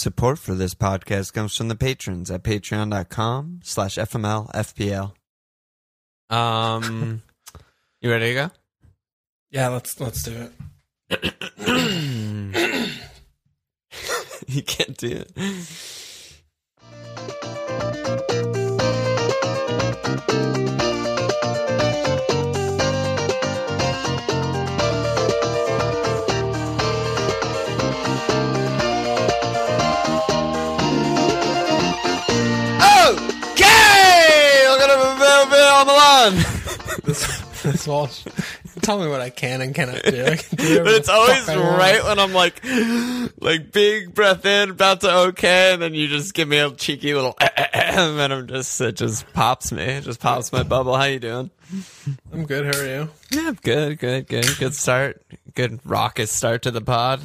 Support for this podcast comes from the patrons at patreon.com slash FMLFPL. Um, you ready to go? Yeah, let's let's do it. you can't do it. Okay! on. This this wall. Tell me what I can and cannot do. I can do But it's always fuck I want. right when I'm like, like big breath in, about to okay, and then you just give me a cheeky little, and I'm just it just pops me, it just pops my bubble. How you doing? I'm good. How are you? Yeah, good, good, good, good start, good raucous start to the pod.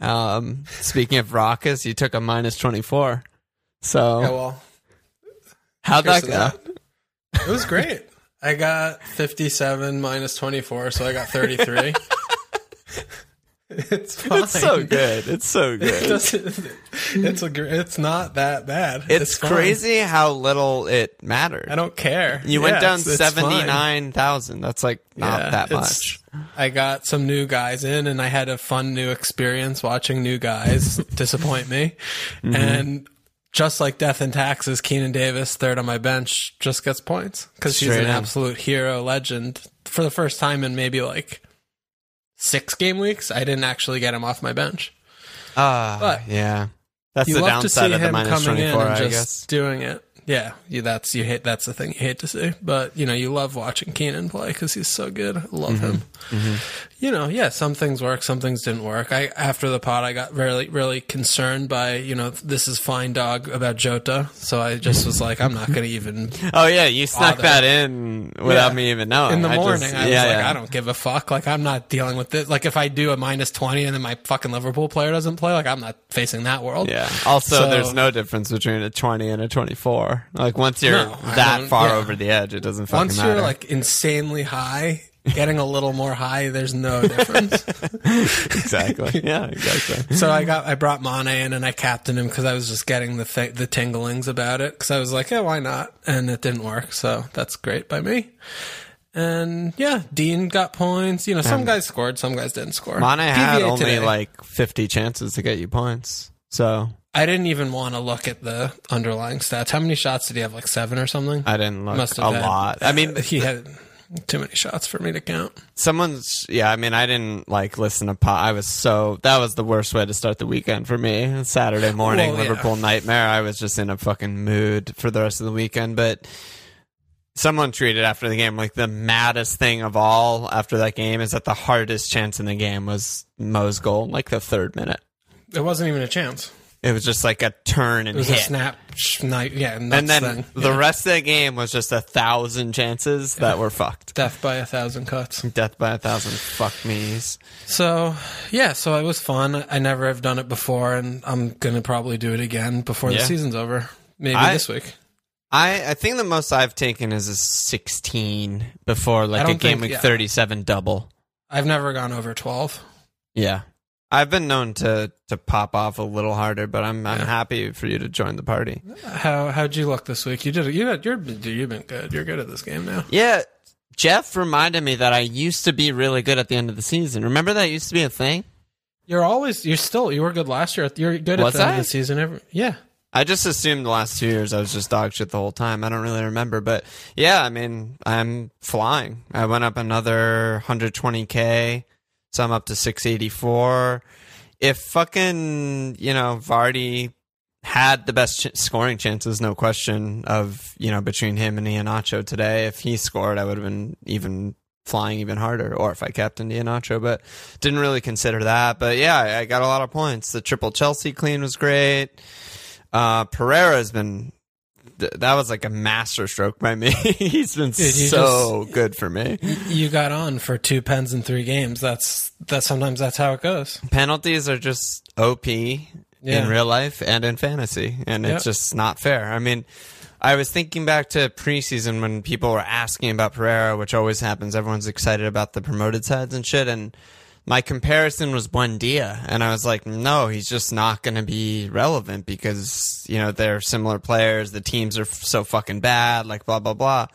Um, speaking of raucous, you took a minus twenty four. So Yeah, well, how'd that go? that. it was great. I got 57 minus 24, so I got 33. it's fine. It's so good. It's so good. doesn't, it's a, it's not that bad. It's, fine. crazy how little it mattered. I don't care. You went down it's- it's fine. seventy nine thousand. That's like not Yeah, that much. I got some new guys in, and I had a fun new experience watching new guys disappoint me. Mm-hmm. And just like Death and Taxes, Keinan Davis, third on my bench, just gets points because he's Straight an in. absolute hero, legend. For the first time in maybe like six game weeks, I didn't actually get him off my bench. Ah, But yeah. That's the love to see downside of the him minus coming in and I just guess. doing it. Yeah, you, that's you hate. That's the thing you hate to see. But you know, you love watching Keinan play because he's so good. I love him. Mm-hmm. You know, yeah, some things work, some things didn't work. I after the pod, I got really, really concerned by you know this is fine dog about Jota. So I just was like, I'm not going to even. Oh yeah, you snuck bother. that in without Yeah. me even knowing. In the I morning, just- I was yeah, like. I don't give a fuck. Like, I'm not dealing with this. Like, if I do a minus 20 and then my fucking Liverpool player doesn't play, like, I'm not facing that world. Yeah. Also, So- there's no difference between a 20 and a 24. Like once you're No, that far yeah. over the edge, it doesn't fucking Once matter. you're like insanely high, getting a little more high, there's no difference. exactly. Yeah, exactly. so I got I brought Mane in and I captained him because I was just getting the th- the tinglings about it because I was like, yeah, why not? And it didn't work, so that's great by me. And yeah, Dean got points. You know, some guys scored, some guys didn't score. Mane had PVA only today. like 50 chances to get you points. So I didn't even want to look at the underlying stats. How many shots did he have? Like seven or something? I didn't look Must a have had- lot. I mean, he had too many shots for me to count. someone's yeah i mean i didn't like listen to pot i was so that was the worst way to start the weekend for me saturday morning Well, yeah. liverpool nightmare i was just in a fucking mood for the rest of the weekend but someone tweeted after the game like the maddest thing of all after that game is that the hardest chance in the game was mo's goal like the third minute It wasn't even a chance. It was just like a turn and It was hit a snap, snipe, yeah, and then thing. the Yeah. rest of the game was just a thousand chances that were fucked death by a thousand cuts. death by a thousand fuck me's So yeah, so it was fun. I never have done it before, and I'm gonna probably do it again before Yeah. the season's over. Maybe I- this week. I, I think the most I've taken is a 16 before like a game think- week yeah. 37 double. I've never gone over twelve. Yeah. I've been known to, to pop off a little harder, but I'm I'm Yeah. happy for you to join the party. How how'd you look this week? You did. You did. You're you've been good. You're good at this game now. Yeah, Jeff reminded me that I used to be really good at the end of the season. Remember that used to be a thing? You're always. You're still. You were good last year. You're good Was at the end of the season. Every, yeah. I just assumed the last two years I was just dog shit the whole time. I don't really remember, but yeah, I mean, I'm flying. I went up another 120k, so I'm up to 684. If fucking you know Vardy had the best ch- scoring chances, no question of you know between him and Iheanacho today. If he scored, I would have been even flying even harder, or if I captained Iheanacho, but didn't really consider that. But yeah, I, I got a lot of points. The triple Chelsea clean was great. Uh, Pereira has been. Th- That was like a master stroke by me. He's been Dude, so good for me. You got on for two pens in three games. That's that. Sometimes that's how it goes. Penalties are just OP Yeah. in real life and in fantasy, and Yep. it's just not fair. I mean, I was thinking back to preseason when people were asking about Pereira, which always happens. Everyone's excited about the promoted sides and shit, and my comparison was Buendia, and I was like, no, he's just not going to be relevant because you know they're similar players. The teams are f- so fucking bad, like blah blah blah.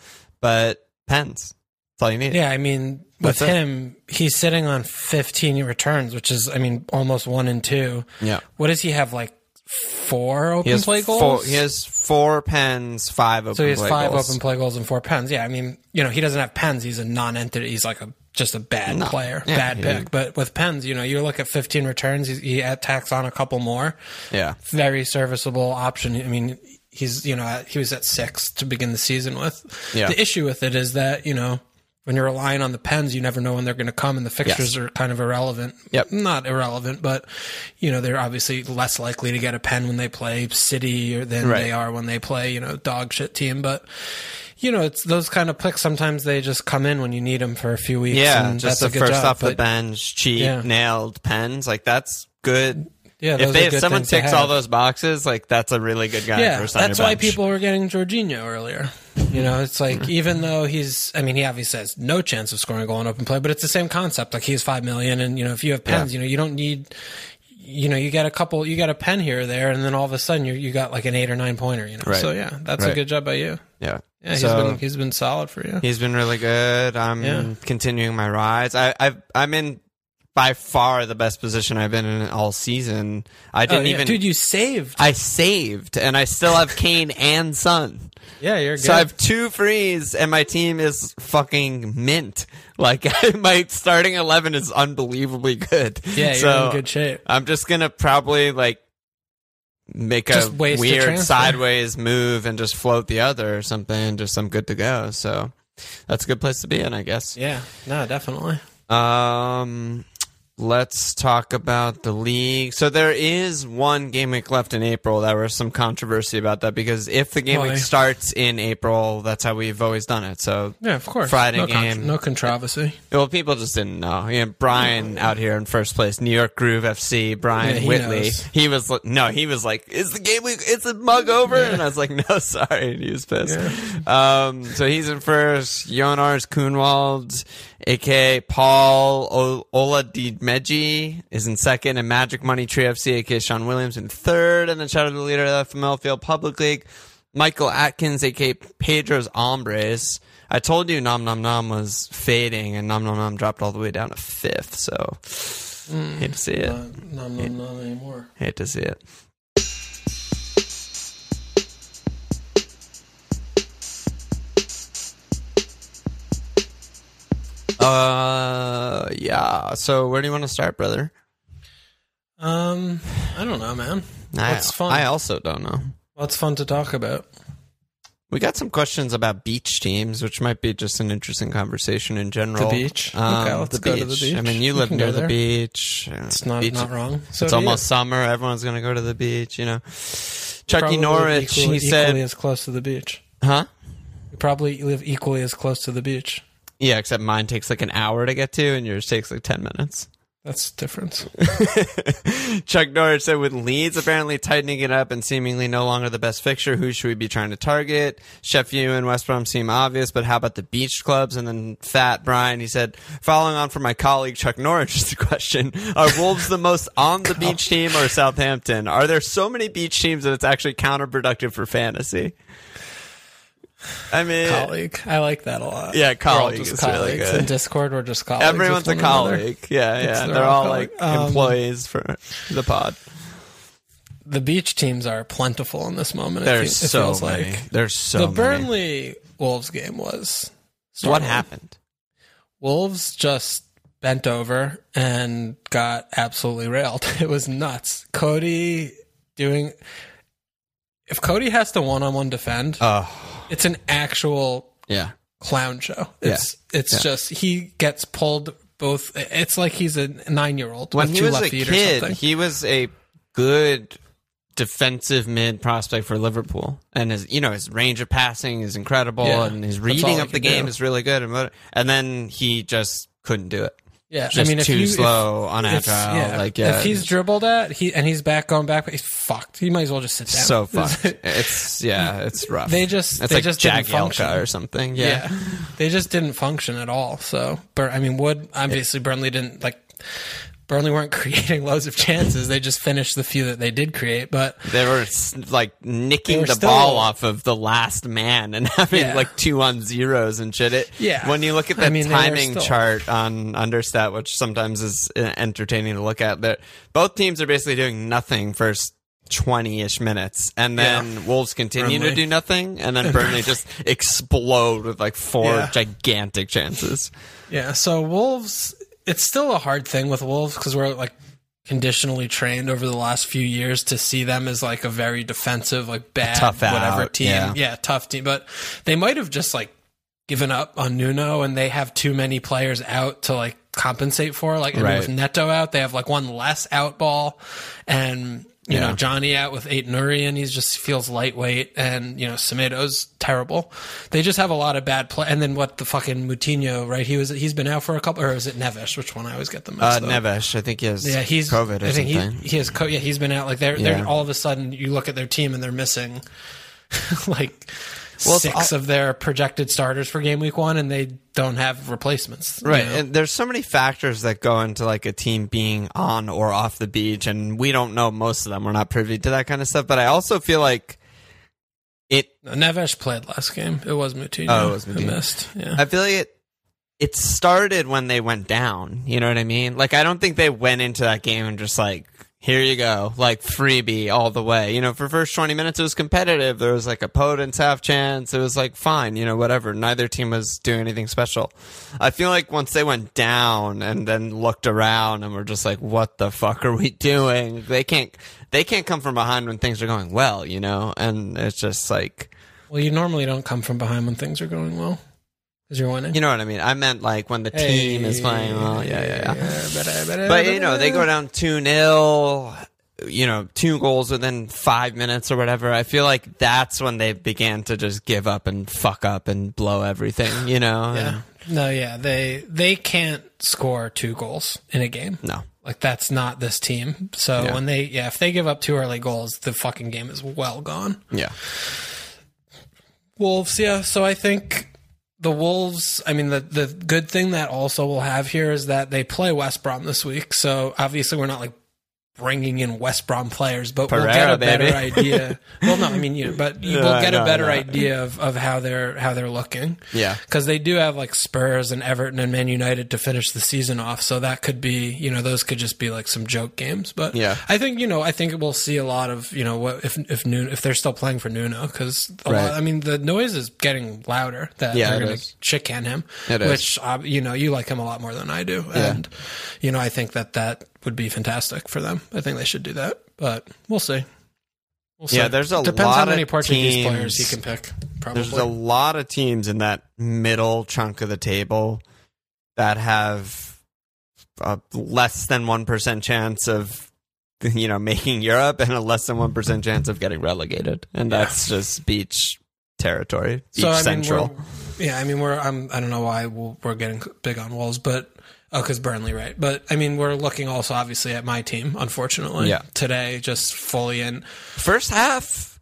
But Pens, that's all you need. Yeah, I mean, with That's it. him, he's sitting on 15 returns, which is, I mean, almost one and two. yeah. What does he have? Like four open play goals. four. He has four pens, five open so he has five goals. open play goals and four pens. Yeah, I mean, you know, he doesn't have pens. He's a non-entity. He's like a just a bad No. player, Yeah, bad he- pick. But with pens, you know, you look at 15 returns. He, he attacks on a couple more. Yeah, Very serviceable option. I mean, he's you know he was at six to begin the season with. Yeah. The issue with it is that you know when you're relying on the pens, you never know when they're going to come, and the fixtures are kind of irrelevant. Yep. Not irrelevant, but you know they're obviously less likely to get a pen when they play City than Right. they are when they play you know dog shit team. But you know it's those kind of picks. Sometimes they just come in when you need them for a few weeks. yeah. and Just that's the first job. off the bench, cheap, Yeah. nailed pens. Like that's good. yeah, If they if someone ticks all those boxes, like that's a really good guy. Yeah, on that's why people were getting Jorginho earlier. You know, it's like mm-hmm. even though he's, I mean, he obviously has no chance of scoring a goal in open play, but it's the same concept. Like he's five million, and you know, if you have pens, Yeah. you know, you don't need, you know, you get a couple, you got a pen here or there, and then all of a sudden you you got like an eight or nine pointer. You know, Right. so yeah, that's a good job by you. Yeah. Yeah, he's So- been he's been solid for you. He's been really good. I'm Yeah. continuing my rise. I, I've, I'm in by far the best position I've been in all season. I Oh, didn't yeah. even. dude, you saved. I saved, and I still have Kane and Son. Yeah, you're good. So I have two frees, and my team is fucking mint. Like my starting eleven is unbelievably good. yeah, you're so in good shape. I'm just gonna probably like make a Just a weird sideways move and just float the other or something. Just I'm good to go. So that's a good place to be in, I guess. Yeah, no, definitely. Um, let's talk about the league. So there is one game week left in April. There was some controversy about that because if the game Why? week starts in April, that's how we've always done it. So Yeah, of course. Friday no game. no controversy. well, people just didn't know. You know, Brian out here in first place, New York Groove FC, Brian Yeah, he Whitley. knows. He was no, he was like, "Is the game week? It's a mug over?" And I was like, "No, sorry." And he was pissed. Um, so he's in first. Jonars Kuhnwald, aka Paul o- Ola Meji, is in second, and Magic Money Tree FC, aka Sean Williams, in third. And then shout out to the leader of the FML Field Public League, Michael Atkins, aka Pedro's Hombres. I told you Nom Nom Nom was fading, and Nom Nom Nom dropped all the way down to fifth. So mm, hate to see it. No, Nom Nom not anymore. Hate to see it. Uh, yeah. So where do you want to start, brother? Um, I don't know, man. What's I, fun? I also don't know. What's fun to talk about? We got some questions about beach teams, which might be just an interesting conversation in general. The beach? Um, Okay, let's go to the beach. I mean, you live near the beach. It's not Beach- not wrong. So it's almost you. summer. Everyone's going to go to the beach, you know. Chucky Norwich, equally, he said, equally as close to the beach. huh? You probably live equally as close to the beach. Yeah, except mine takes like an hour to get to, and yours takes like 10 minutes. That's different. Chuck Norris said, with Leeds apparently tightening it up and seemingly no longer the best fixture, who should we be trying to target? Sheffield and West Brom seem obvious, but how about the beach clubs? And then Fat Brian, he said, following on from my colleague Chuck Norwich's question, are Wolves the most on the beach team or Southampton? Are there so many beach teams that it's actually counterproductive for fantasy? I mean, colleague. I like that a lot. Yeah, colleague is really good. In Discord, we're just colleagues. everyone's a one another. colleague. Yeah, yeah. they're They're all all like colleague. Um, employees for the pod. The beach teams are plentiful in this moment. There's fe- it so feels many. like There's so the many. Burnley Wolves game was. What happened? Wolves just bent over and got absolutely railed. It was nuts. Coady doing. If Coady has to one-on-one defend, Oh, it's an actual yeah. clown show. It's it's Yeah. just he gets pulled both. It's like he's a nine-year-old When with he two was left a kid, he was a good defensive mid prospect for Liverpool, and his you know his range of passing is incredible, Yeah. and his reading of the game do. is really good, and and then he just couldn't do it. Yeah, I mean, if too you, slow, if, unagile. if- yeah, like yeah, if he's dribbled at he and he's back going back, he's fucked. He might as well just sit down. so fucked. it's yeah, it's rough. They just it's they like just didn't Jagielka function. or something. Yeah. Yeah. they just didn't function at all. So, Bur- I mean, Wood obviously Burnley didn't like. Burnley weren't creating loads of chances. They just finished the few that they did create. But They were like nicking were the still- ball off of the last man and having Yeah. like two on zeros and shit. It, Yeah. When you look at I the mean, timing still- chart on Understat, which sometimes is uh, entertaining to look at, that both teams are basically doing nothing first 20 ish minutes. And then Yeah. Wolves continue to do nothing. And then Burnley just explode with like four Yeah. gigantic chances. yeah, so Wolves, it's still a hard thing with Wolves because we're like conditionally trained over the last few years to see them as like a very defensive, like bad, Tough whatever out, team. yeah. tough team. But they might have just like given up on Nuno and they have too many players out to like compensate for. Like I mean, Right. with Neto out, they have like one less out ball and you Yeah. know, Jonny out with Ait-Nouri and he just feels lightweight and, you know, Semedo's terrible. They just have a lot of bad play. And then what the fucking Moutinho, right? He was, he's been out for a couple, or is it Neves? Which one? I always get them Uh, mixed up. Neves, I think he has Yeah, he's COVID or I think something. he he has co- yeah he's been out like they're Yeah. they're all of a sudden you look at their team and they're missing like Well, six of their projected starters for game week one and they don't have replacements you Right. know? And there's so many factors that go into like a team being on or off the beach and we don't know most of them. We're not privy to that kind of stuff, but I also feel like it Neves played last game. It was Moutinho. Oh, it was Moutinho. missed. Yeah. I feel like it it started when they went down, you know what I mean? Like I don't think they went into that game and just like here you go, like freebie all the way. You know, for first 20 minutes it was competitive. There was like a Podence half chance. It was like fine, you know, whatever. Neither team was doing anything special. I feel like once they went down and then looked around and were just like, what the fuck are we doing? They can't, they can't come from behind when things are going well, you know? And it's just like, well, you normally don't come from behind when things are going well you're winning. you know what I mean? I meant like when the team is playing well. Yeah, yeah, yeah. yeah. But you know, they go down two 0 you know, two goals within five minutes or whatever. I feel like that's when they began to just give up and fuck up and blow everything. You know? Yeah. No, yeah, they they can't score two goals in a game. No. Like that's not this team. So Yeah. when they yeah, if they give up two early goals, the fucking game is well gone. Yeah. Wolves, yeah. So I think the Wolves. I mean, the the good thing that also we'll have here is that they play West Brom this week. So obviously we're not like bringing in West Brom players, but we'll get Pereira, a better baby. idea. well, no, I mean, you know, but you will get know, a better know. idea of, of how they're how they're looking. Yeah. because they do have like Spurs and Everton and Man United to finish the season off. So that could be, you know, those could just be like some joke games. But Yeah. I think you know, I think we'll see a lot of you know what if if Nuno, if they're still playing for Nuno because Right. I mean the noise is getting louder that Yeah, they're going to can him, It is. which uh, you know you like him a lot more than I do, Yeah. and you know I think that that would be fantastic for them. I think they should do that, but we'll see. We'll see. Yeah, there's a depends lot how many of Portuguese teams- players he can pick. Probably. There's a lot of teams in that middle chunk of the table that have a less than 1% chance of you know making Europe and a less than 1% chance of getting relegated. And that's just beach territory, beach so I mean, central. yeah, I mean, we're I'm I don't know why we'll, we're getting big on Wolves, but oh, because Burnley, right? But I mean, we're looking also obviously at my team, unfortunately, Yeah. today, just fully in. First half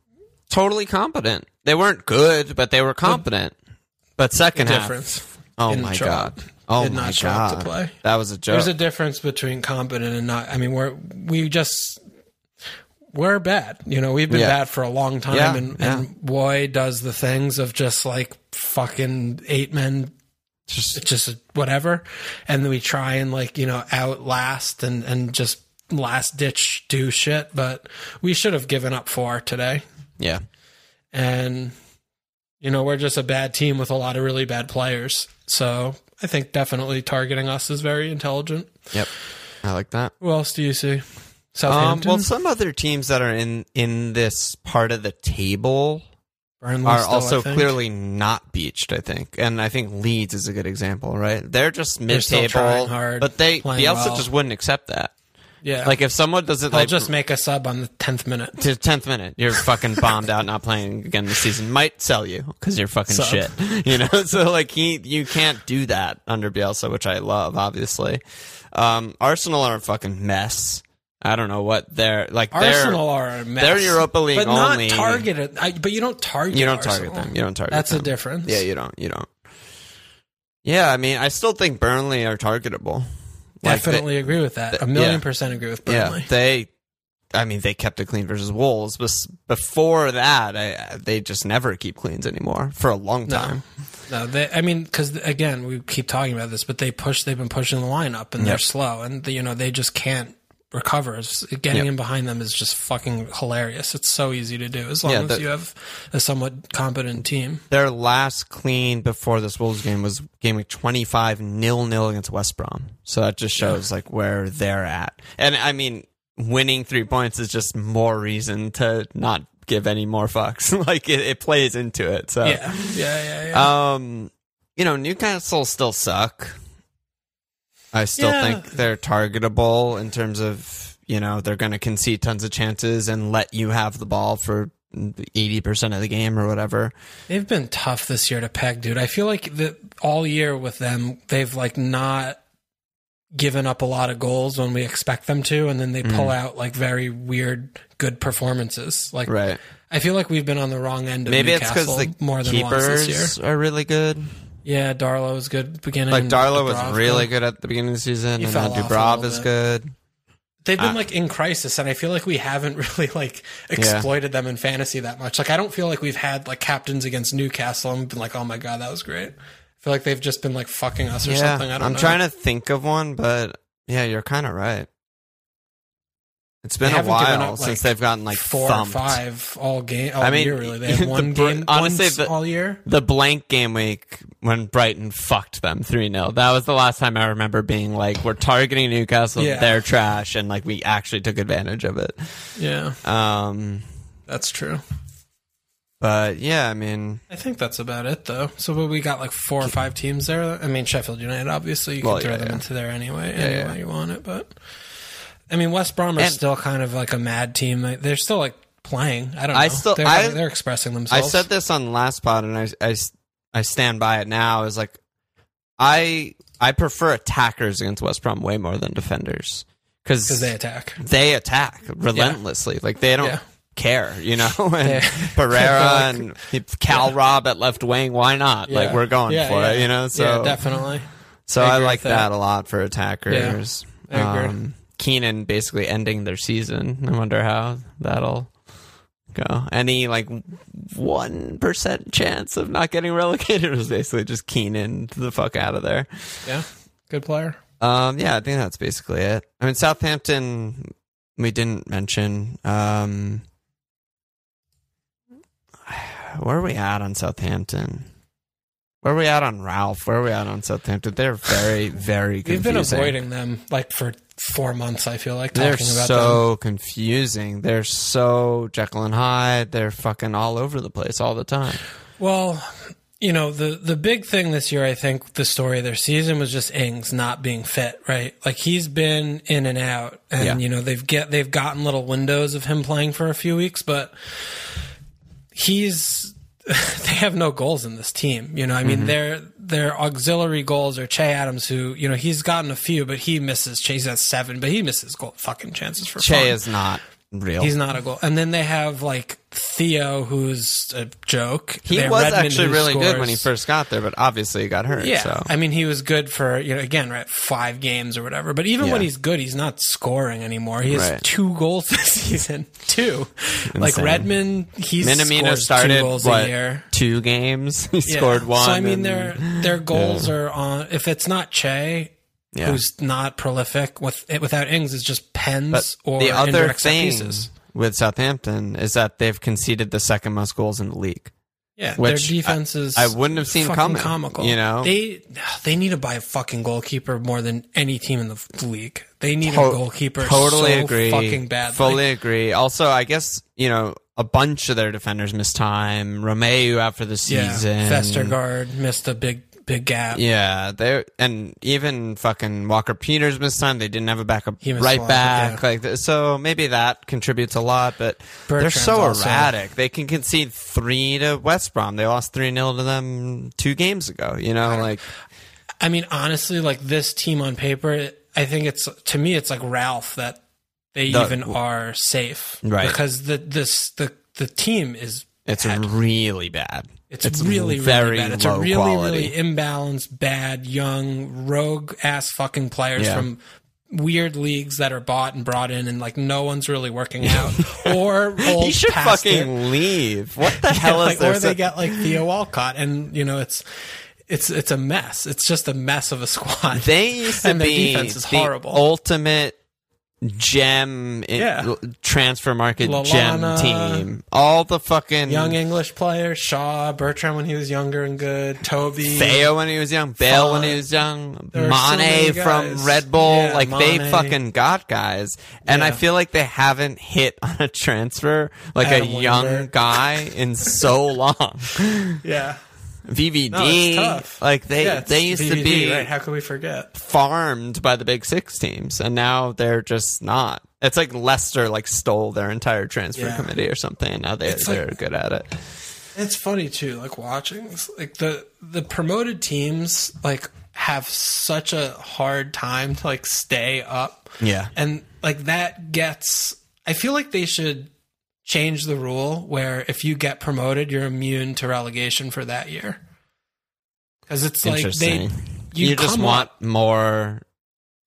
totally competent. They weren't good, but they were competent. But second half difference. Oh my show god. Oh Did my not show up god. to play. That was a joke. There's a difference between competent and not. I mean, we're we just we're bad. You know, we've been Yeah. bad for a long time, Yeah, and yeah. and Boy does the things of just like fucking eight men just just whatever. And then we try and like you know outlast and and just last ditch do shit. But we should have given up four today. Yeah. and you know we're just a bad team with a lot of really bad players. So i think definitely targeting us is very intelligent. Yep. I like that. who else do you see? Um, well, some other teams that are in in this part of the table Burnley are still, also clearly not beached. I think, and I think Leeds is a good example. Right? They're just mid-table, hard, but they Bielsa well. just wouldn't accept that. yeah Like if someone doesn't they'll like just make a sub on the 10th minute to tenth minute, you're fucking bombed out, not playing again this season. Might sell you because you're fucking Sub. shit. You know, so like he, you can't do that under Bielsa, which I love, obviously. Um, Arsenal are a fucking mess. I don't know what they're like. they're- Arsenal are a mess. they're Europa League but not only. targeted. I, but you don't target. You don't target Arsenal. them. You don't target. Them. That's them. a difference. Yeah, you don't. You don't. Yeah, I mean, I still think Burnley are targetable. Like, they- Definitely agree with that. A million yeah. percent agree with Yeah, Burnley. they. I mean, they kept it clean versus Wolves, but before that, I, they just never keep cleans anymore for a long time. No, they, I mean, because again, we keep talking about this, but they push. They've been pushing the line up, and they're slow, and you know they just can't recover. It's- Getting Yep. in behind them is just fucking hilarious. It's so easy to do as long Yeah, as you have a somewhat competent team. Their last clean before this Wolves game was game week 25 nil nil against West Brom. So that just shows like where they're at. And I mean, winning three points is just more reason to not give any more fucks. like it, it plays into it. So Yeah, yeah, yeah, yeah. Um, you know, Newcastle still suck. I still Yeah. think they're targetable in terms of you know they're going to concede tons of chances and let you have the ball for eighty percent of the game or whatever. They've been tough this year to peg, dude. I feel like that all year with them, they've like not given up a lot of goals when we expect them to, and then they pull mm. out like very weird, good performances. Like Right. I feel like we've been on the wrong end of Maybe it's Newcastle because the more than once this year. keepers are really good. Yeah, Darlow was good at the beginning. Like Darlow was really good at the beginning of the season, He and fell then off a Dubrov little is bit. good. They've been Ah. like in crisis, and I feel like we haven't really like exploited them in fantasy that much. Like I don't feel like we've had like captains against Newcastle and been like, oh my god, that was great. I feel like they've just been like fucking us or something. I don't I'm know. trying to think of one, but yeah, you're kind of right. It's been a while since like, they've gotten like four thumped. or five all game all I mean, year really. They have the one Br- game honestly, the- all year. the blank game week when Brighton fucked them 3 0. That was the last time I remember being like, we're targeting Newcastle, Yeah. they're trash, and like we actually took advantage of it. Yeah, Um, that's true. but yeah, I mean, I think that's about it though. So we got like four or five teams there. I mean Sheffield United obviously you can Well, throw yeah, them yeah. into there anyway, Yeah, any yeah. you want it, but I mean West Brom are And- still kind of like a mad team. Like, They're still like playing. I don't know. I still- they're, I- they're expressing themselves. I themselves. said this on last pod, and I, I, I stand by it now. Is like, I I prefer attackers against West Brom way more than defenders because because they attack. they attack relentlessly. Like they don't Yeah. care, you know. And Pereira and Cal Rob at left wing, why not? Like Yeah. we're going Yeah, for yeah. it, you know. So yeah, definitely. so I I, agree like with that. that. a lot for attackers. I agree. Um, Keinan basically ending their season. I wonder how that'll go. Any like one percent chance of not getting relegated was basically just Keinan to the fuck out of there. Yeah, good player. Um, yeah, I think that's basically it. I mean, Southampton, we didn't mention. Um, where are we at on Southampton? Where are we at on Ralph? Where are we at on Southampton? They're very, very We've been avoiding them like for four months. I feel like They're talking about them. so confusing. They're so Jekyll and Hyde. They're fucking all over the place all the time. Well, you know, the the big thing this year, I think, the story of their season was just Ings not being fit, right? Like he's been in and out, and Yeah. you know they've get they've gotten little windows of him playing for a few weeks, but he's they have no goals in this team. You know, I mean Mm-hmm. their their auxiliary goals are Che Adams, who you know he's gotten a few, but he misses. Che's at seven, but he misses goal fucking chances for Che fun. is not real. He's not a goal. And then they have like Theo, who's a joke. he They was Redmond, actually really good when he first got there, but obviously he got hurt. Yeah, So. I mean, he was good for you know again, right? Five games or whatever. But even when he's good, he's not scoring anymore. He has Right. two goals this season. Two, like Redmond, he's Minamino started two goals what, a year. two games. He Yeah. scored one. So I mean, and- their their goals are on. If it's not Che, Yeah. who's not prolific with without Ings, is just pens But or the other thing with Southampton is that they've conceded the second most goals in the league. Yeah, Which their defense is. I wouldn't have seen coming, Comical, you know? they they need to buy a fucking goalkeeper more than any team in the league. They need To- a goalkeeper. Totally so agree. Fucking badly. Fully agree. Also, I guess you know a bunch of their defenders missed time. Romeu after the yeah, season. Vestergaard missed a big big gap. Yeah, they and even fucking Walker Peters missed time. They didn't have a backup He right back. yeah. Like so, maybe that contributes a lot. But they're Bertrand's so also- erratic. They can concede three to West Brom. They lost three 0 to them two games ago. You know, like I mean, honestly, like this team on paper, I think it's to me, it's like Ralph that they The- even are safe, Right. Because the this the the team is It's bad. really bad. It's, really, very really bad. It's a really, quality. really imbalanced, bad, young, rogue ass fucking players Yeah. from weird leagues that are bought and brought in, and like no one's really working out or he should fucking it. leave. What the hell like, is there? or they get like Theo Walcott, and you know it's it's it's a mess. It's just a mess of a squad. They used to And be defense is the horrible. ultimate gem in, Yeah. transfer market Lallana, gem team. All the fucking Young English players, Shaw, Bertrand when he was younger and good, Toby, Theo when he was young, Bale when he was young, There are so Mane from. Red Bull. Yeah, like they fucking got guys, and I feel like they haven't hit on a transfer like a Adam young guy in so long. yeah, VVD, no, like they yeah, they used to be right. How could we forget? farmed by the Big Six teams, and now they're just not. It's like Leicester like stole their entire transfer Yeah. committee or something, and now they It's they're like- good at it. It's funny too, like watching like the the promoted teams like have such a hard time to like stay up. Yeah. And like that gets I feel like they should change the rule where if you get promoted, you're immune to relegation for that year. Cuz it's like they you, you, just want up, more.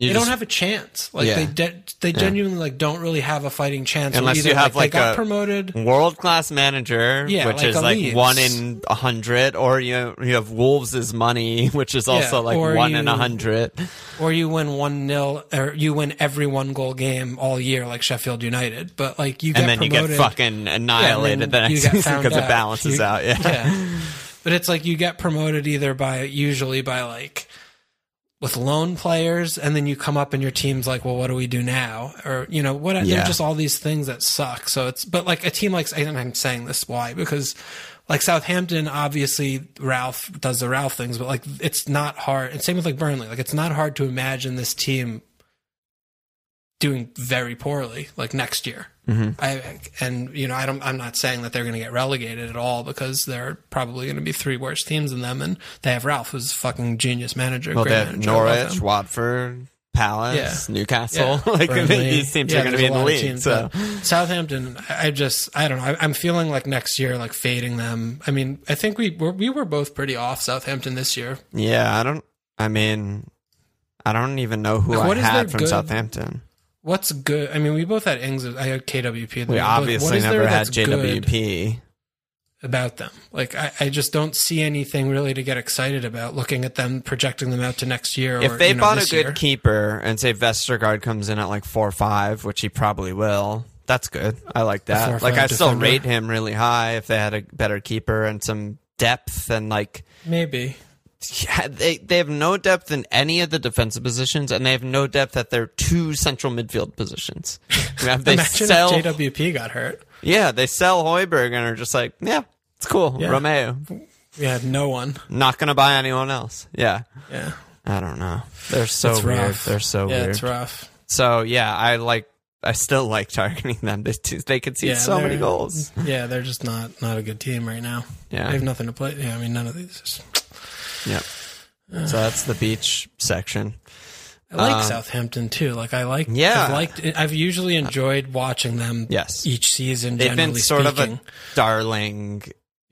You they just, don't have a chance. Like Yeah. they de- they genuinely like don't really have a fighting chance Unless Either, you have, like, like, got promoted world class manager, Yeah, which like is like Leeds. one in a hundred, or you you have Wolves' money, which is also like or one in a hundred. or you win one nil or you win every one goal game all year like Sheffield United. But like you get And then promoted, you get fucking annihilated Yeah, the next you season because it balances You- out. Yeah. yeah. But it's like you get promoted either by usually by like with lone players, and then you come up and your team's like, well, what do we do now? Or you know, what? Yeah. They're just all these things that suck. So it's but like a team like and I'm saying this why because. Like Southampton, obviously Ralph does the Ralph things, but like it's not hard. And same with like Burnley. Like it's not hard to imagine this team doing very poorly like next year. Mm-hmm. I and you know I don't I'm not saying that they're going to get relegated at all because there are probably going to be three worse teams than them and they have Ralph who's a fucking genius manager. Well, they have manager, Norwich. Watford, Palace, Yeah. Newcastle. Yeah, like Burnley. these teams Yeah, are going to be in the league. teams, So Southampton, I just I don't know. I, I'm feeling like next year like fading them. I mean, I think we were we were both pretty off Southampton this year. yeah, I don't. I mean, I don't even know who Like, I had from good- Southampton. What's good? I mean, we both had Ings. I had KWP. We obviously what is never had JWP. about them. Like I, I just don't see anything really to get excited about looking at them projecting them out to next year. If or, they you know, bought a good year. keeper and say Vestergaard comes in at like four or five, which he probably will, that's good. I like that. Like I five still defender. rate him really high if they had a better keeper and some depth and like maybe yeah, they they have no depth in any of the defensive positions and they have no depth at their two central midfield positions. Yeah, they imagine sell if JWP got hurt. yeah they sell Hojbjerg and are just like yeah it's cool Yeah. Romeu We had no one. not gonna buy anyone else yeah Yeah, I don't know they're so it's weird rough. they're so yeah, weird it's rough. so yeah I like I still like targeting them they they see Yeah, so many goals Yeah, they're just not not a good team right now. Yeah. they have nothing to play. Yeah, I mean none of these. Yeah so that's the beach section I like Um, Southampton too. Like I like. Yeah. I've liked. I've usually enjoyed watching them. Yes. each season. they've been sort speaking. of a darling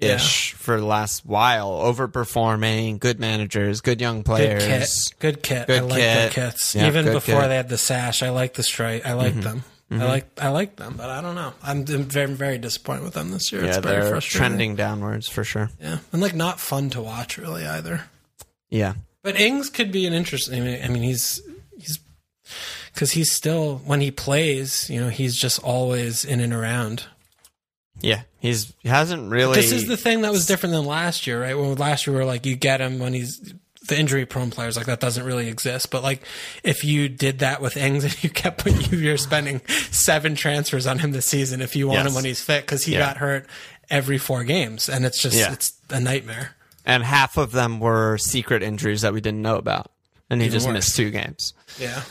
ish for the last while, overperforming, good managers, good young players, good kit. Good kit. Good I like kit. their kits. Yeah, Even good before kit. they had the sash, I like the stripe. I like them. I mm-hmm. like I like them, but I don't know. I'm very very disappointed with them this year. Yeah, it's very they're frustrating. trending downwards for sure. Yeah, and like not fun to watch really either. Yeah. But Ings could be an interesting. I mean, I mean he's he's because he's still when he plays, you know, he's just always in and around. Yeah. He's he hasn't really This is the thing that was different than last year, right? When last year we were like, you get him when he's the injury prone players, like that doesn't really exist. But like, if you did that with Ings and you kept you, you're spending seven transfers on him this season if you want Yes. him when he's fit because he Yeah. got hurt every four games, and it's just Yeah. it's a nightmare. and half of them were secret injuries that we didn't know about. And he Even just worse. missed two games. Yeah,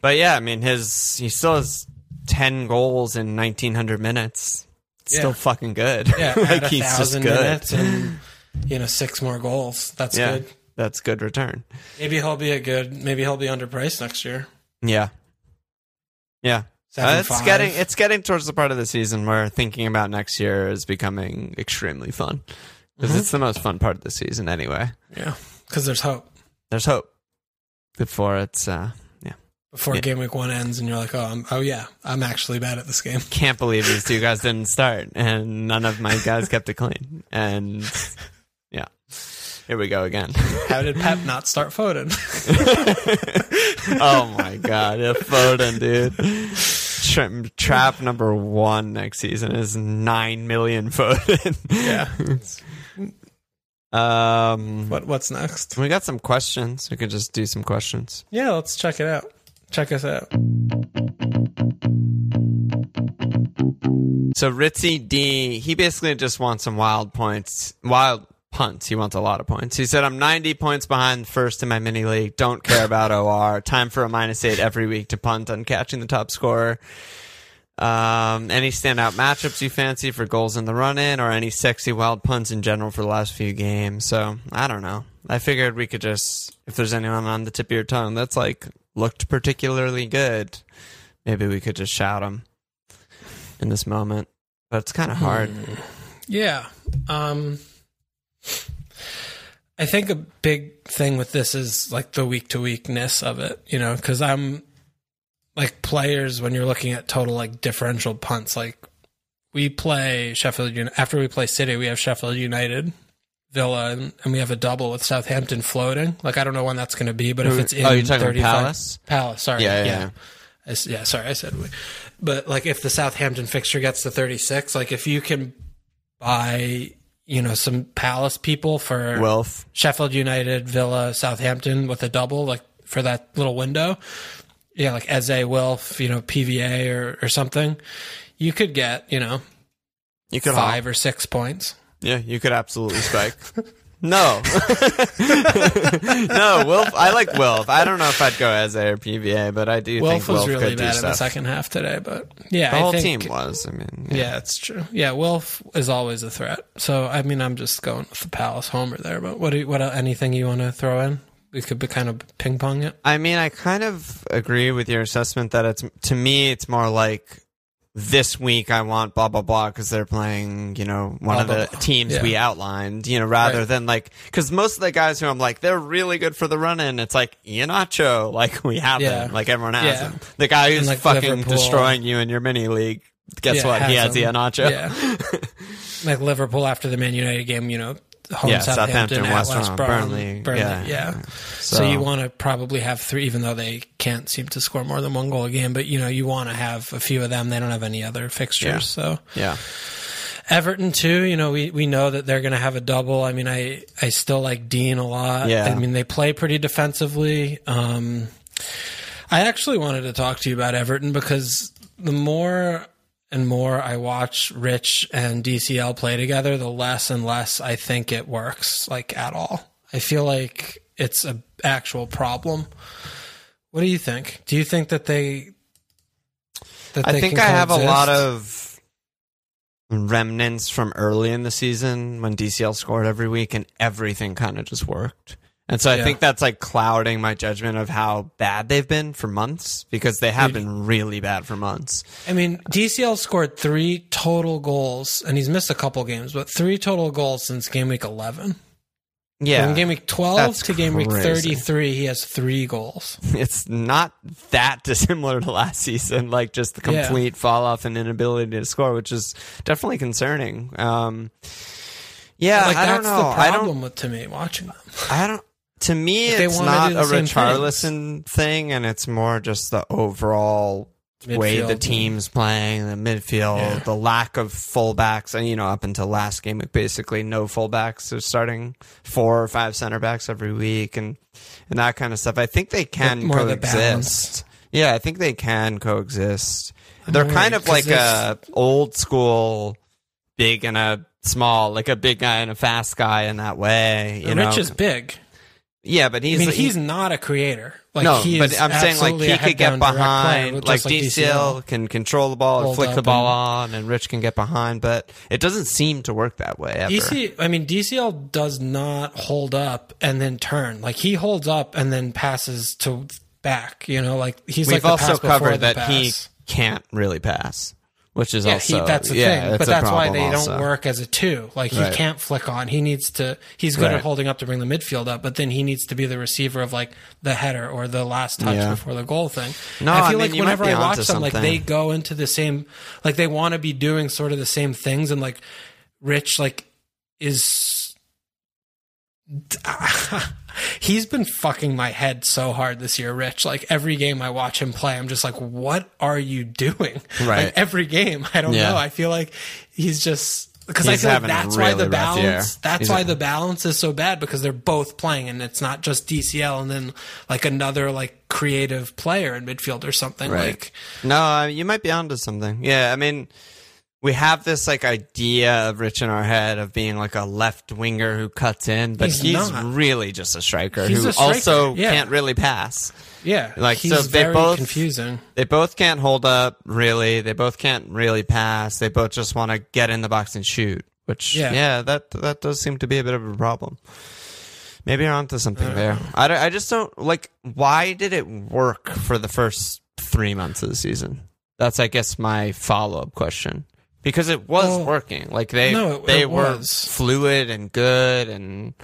But yeah, I mean his he still has ten goals in nineteen hundred minutes. It's Still fucking good. yeah, like he's just good. and you know six more goals. That's yeah. good. That's good return. Maybe he'll be a good. Maybe he'll be underpriced next year. Yeah. Yeah. Seven, Uh, it's five. getting it's getting towards the part of the season where thinking about next year is becoming extremely fun because Mm-hmm. it's the most fun part of the season anyway. yeah, because there's hope There's hope before it's uh yeah. before Yeah. game week one ends, and you're like, oh, I'm, oh yeah, I'm actually bad at this game. Can't believe these two guys didn't start and none of my guys kept it clean. And. Here we go again. How did Pep not start Foden? oh my god, yeah, Foden, dude. Tra- trap number one next season is nine million Foden. yeah. Um, What What's next? we got some questions. We could just do some questions. Yeah, let's check it out. Check us out. So Ritzy D, he basically just wants some wild points, wild punts. He wants a lot of points. He said, "I'm 90 points behind first in my mini league. Don't care about OR. Time for a minus eight every week to punt on catching the top scorer." Um, any standout matchups you fancy for goals in the run in, or any sexy wild punts in general for the last few games? So I don't know. I figured we could just, if there's anyone on the tip of your tongue that's like looked particularly good, maybe we could just shout them in this moment. But it's kind of hard. Yeah. Um I think a big thing with this is like the week to weekness of it, you know, cuz I'm like players when you're looking at total like differential punts like we play Sheffield United after we play City, we have Sheffield United, Villa and, and we have a double with Southampton floating. Like I don't know when that's going to be, but if it's in oh, you're talking 35 Palace? Palace, sorry. Yeah, Yeah, yeah. I yeah, sorry, I said we. But like if the Southampton fixture gets to 36, like if you can buy, you know, some Palace people for Wilf. Sheffield United, Villa, Southampton with a double, like for that little window, yeah, like Eze, Wilf, you know, PVA or, or something, you could get, you know, You could five or six points. Yeah, you could absolutely spike. no, no, Wilf. I like Wilf. I don't know if I'd go as a or PVA, but I do Wilf think was Wilf really could do bad in the stuff. second half today, but yeah, The I whole think, team was. I mean, Yeah, it's true. Yeah, Wilf is always a threat. So I mean, I'm just going with the Palace homer there. But what do you, what anything you want to throw in? We could be kind of ping pong it. I mean, I kind of agree with your assessment that it's to me, it's more like this week I want blah blah blah because they're playing, you know, one Blah, of the blah, teams Yeah. we outlined, you know, rather Right. than like because most of the guys who I'm like they're really good for the run in, it's like Iheanacho, like we have Yeah. him, like everyone has Yeah. him. The guy who's like, fucking Liverpool. destroying you in your mini league. Guess what? He has has him. Iheanacho. Yeah, like Liverpool after the Man United game, you know, home Yeah, Southampton, Southampton, West Brom, Burnley, Burnley, yeah. yeah. So, So- you want to probably have three, even though they can't seem to score more than one goal a game. But you know, you want to have a few of them. They don't have any other fixtures, Yeah. so. Yeah. Everton too, you know, we, we know that they're going to have a double. I mean, I, I still like Dean a lot. Yeah. I mean, they play pretty defensively. Um, I actually wanted to talk to you about Everton because the more and more I watch Rich and DCL play together, the less and less I think it works like at all. I feel like it's a actual problem. What do you think? Do you think that they that I they think I have a lot of remnants from early in the season when DCL scored every week and everything kind of just worked. And so I Yeah. think that's like clouding my judgment of how bad they've been for months because they have been really bad for months. I mean, DCL scored three total goals, and he's missed a couple games, but three total goals since game week 11. Yeah. From game week 12 That's to game week 33, he has three goals. it's not that dissimilar to last season, like just the Yeah. complete fall off and inability to score, which is definitely concerning. Um, yeah, like, I that's don't know. the I don't problem with to me watching them. I don't. To me, it's not a Richarlison thing, and it's more just the overall way the team's playing, the midfield, Yeah. the lack of fullbacks, and you know, up until last game, basically no fullbacks. They're starting four or five center backs every week, and and that kind of stuff. I think they can more coexist. balance. Yeah, I think they can coexist. They're worried, kind of like a old school, big and a small, like a big guy and a fast guy in that way. You know, Rich is big. Yeah, but he's I mean, he- he's not a creator. Like, no, he but I'm saying like he could get head-down player, behind, like DCL, can control the ball, and flick the ball and- on, and Rich can get behind. But it doesn't seem to work that way ever. DC, I mean, DCL does not hold up and then turn. Like he holds up and then passes to back. You know, like he's We've like also covered that he can't really pass, which is Yeah, also he, that's the yeah, thing. it's But that's why they also. don't work as a two. Like he Right. can't flick on. He needs to. He's good Right. at holding up to bring the midfield up, but then he needs to be the receiver of like the header or the last touch Yeah. before the goal thing. No, I I feel mean, like whenever I watch them, like they go into the same. Like they want to be doing sort of the same things, and like Rich like is. He's been fucking my head so hard this year, Rich. Like every game I watch him play, I'm just like, what are you doing? Right. Like every game, I don't Yeah. know. I feel like he's just because I feel like that's why the really rough year. balance. That's He's why a- the balance is so bad because they're both playing, and it's not just DCL and then like another like creative player in midfield or something. Right. Like No, you might be onto something. Yeah, I mean, we have this like idea of Rich in our head of being like a left winger who cuts in, but He's he's, really just a striker He's who a striker, also yeah. can't really pass. yeah, Like, he's so they both- confusing. They both can't hold up really. They both can't really pass. They both just want to get in the box and shoot. Which Yeah. yeah, that that does seem to be a bit of a problem. Maybe you're onto something uh, there. I, I just don't like. Why did it work for the first three months of the season? That's I guess my follow up question. Because it was Well, working. Like they no, it- they it were was. fluid and good and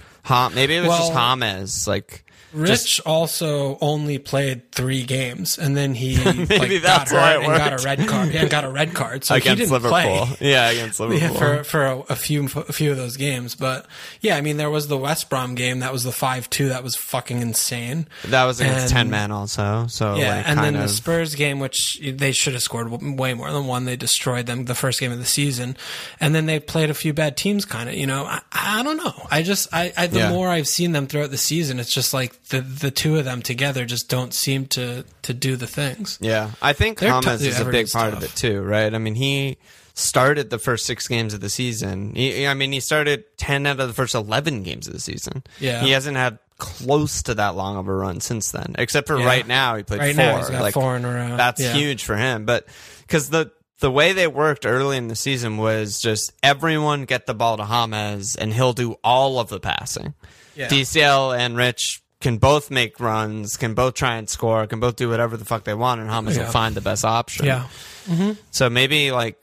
maybe it was just Well, James. Like Rich also only played three games, and then he like, got hurt and got a red card. Yeah, and got a red card, so he against didn't Liverpool. play. Yeah, against Liverpool. Yeah, for for a, a few a few of those games, but yeah, I mean there was the West Brom game that was the five two that was fucking insane. that was against and- ten men also. So Yeah, like, and then kind the Spurs game, which they should have scored way more than one. They destroyed them the first game of the season, and then they played a few bad teams. Kind of, you know, I, I don't know. I just, I, I the Yeah. more I've seen them throughout the season, it's just like the the two of them together just don't seem to to do the things. Yeah, I think They're James is a big part of it too, right? I mean, he started the first six games of the season. He, I mean, he started ten out of the first eleven games of the season. Yeah. he hasn't had close to that long of a run since then, except for Yeah. right now. He played Right four. now, he's got like, four in a row. That's Yeah. huge for him. But because the the way they worked early in the season was just everyone get the ball to James and he'll do all of the passing. Yeah. DCL and Rich can both make runs, can both try and score, can both do whatever the fuck they want, and James Yeah. will find the best option. Yeah, mm-hmm. So maybe like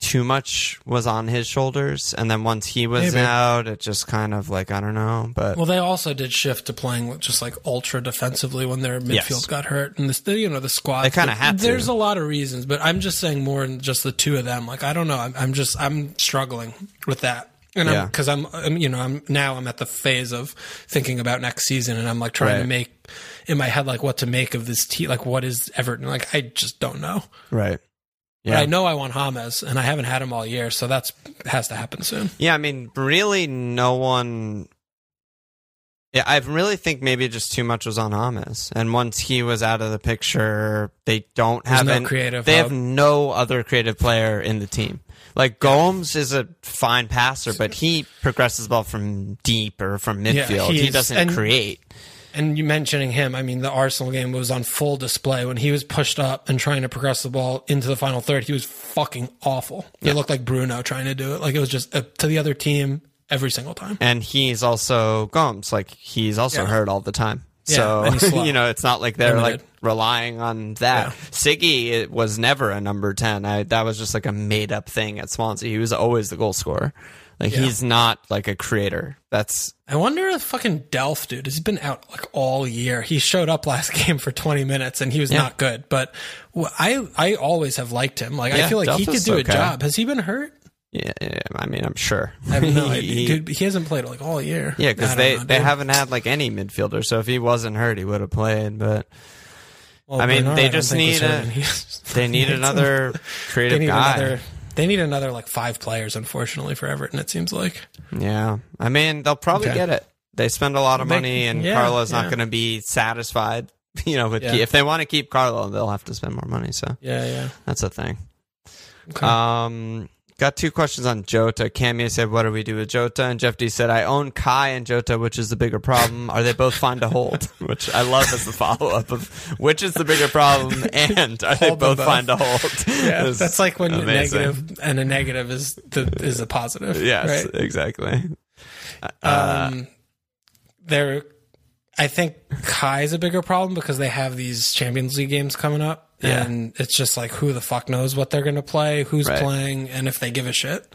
too much was on his shoulders, and then once he was Maybe. out, it just kind of like I don't know, but Well, they also did shift to playing just like ultra defensively when their midfield Yes. got hurt, and the, you know, the squad. They kinda had to. There's a lot of reasons, but I'm just saying more than just the two of them. Like I don't know. I'm, I'm just I'm struggling with that, and Yeah. I'm, because I'm, you know, I'm now I'm at the phase of thinking about next season, and I'm like trying to make in my head like what to make of this team. Like what is Everton? Like I just don't know. right. But I know I want James, and I haven't had him all year, so that's has to happen soon. Yeah, I mean, really, no one. Yeah, I really think maybe just too much was on James, and once he was out of the picture, they don't There's have no any- creative They hub. have no other creative player in the team. Like Gomes is a fine passer, but he progresses the ball from deep or from Yeah, midfield. he doesn't and- create. And you mentioning him, I mean, the Arsenal game was on full display when he was pushed up and trying to progress the ball into the final third. He was fucking awful. It looked like Bruno trying to do it. Like it was just uh, to the other team every single time. And he's also Gomes, like he's also Yeah. hurt all the time. Yeah, so you know, it's not like they're Limited. like relying on that. Yeah. Siggy it was never a number ten. I, that was just like a made up thing at Swansea. He was always the goal scorer. Like Yeah. he's not like a creator. That's I wonder if fucking Delph, dude, has been out like all year. He showed up last game for 20 minutes and he was Yeah. not good. But I, I always have liked him. Like I feel like he could do okay. a job. Has he been hurt? Yeah. yeah, I mean, I'm sure. I have no He- Dude, he hasn't played like all year. yeah, because they know, they dude. haven't had like any midfielder. So if he wasn't hurt, he would have played. But Well, I mean, Bernard, they just need a- hurt, and he's- they need another They creative need guy. another. They need another like five players, unfortunately, for Everton. It seems like. Yeah, I mean they'll probably Okay. get it. They spend a lot of They- money, and yeah, Carlo's not going to be satisfied. You know, with Yeah. if they want to keep Carlo, they'll have to spend more money. So Yeah, yeah. that's a thing. Okay. Um, got two questions on Jota. Camia said, "What do we do with Jota?" And Jeff D said, "I own Kai and Jota, which is the bigger problem. Are they both fine to hold?" which I love as the follow up of which is the bigger problem, and are they Hold both, both. fine to hold? yeah, It's that's like when amazing. negative and a negative is the is a positive. Yes, right? exactly. um, there, I think Kai is a bigger problem because they have these Champions League games coming up, Yeah. and it's just like who the fuck knows what they're going to play, who's Right. playing, and if they give a shit.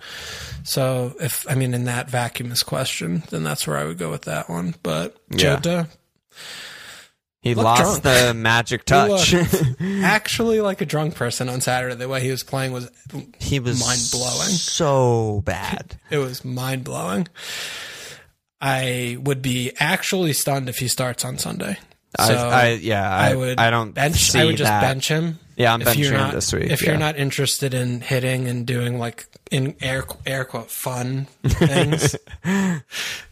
So if I mean in that vacuumous question, then that's where I would go with that one. But Yeah. Jota, He lost drunk. the magic touch. actually like a drunk person on Saturday, the way he was playing was he was Mind-blowing. So bad. it was mind blowing. I would be actually stunned if he starts on Sunday. So I, I yeah. I, I would I don't bench. I would just that. bench him. Yeah, I'm benching you're him this week. If yeah. you're not interested in hitting and doing like in air air quote fun things,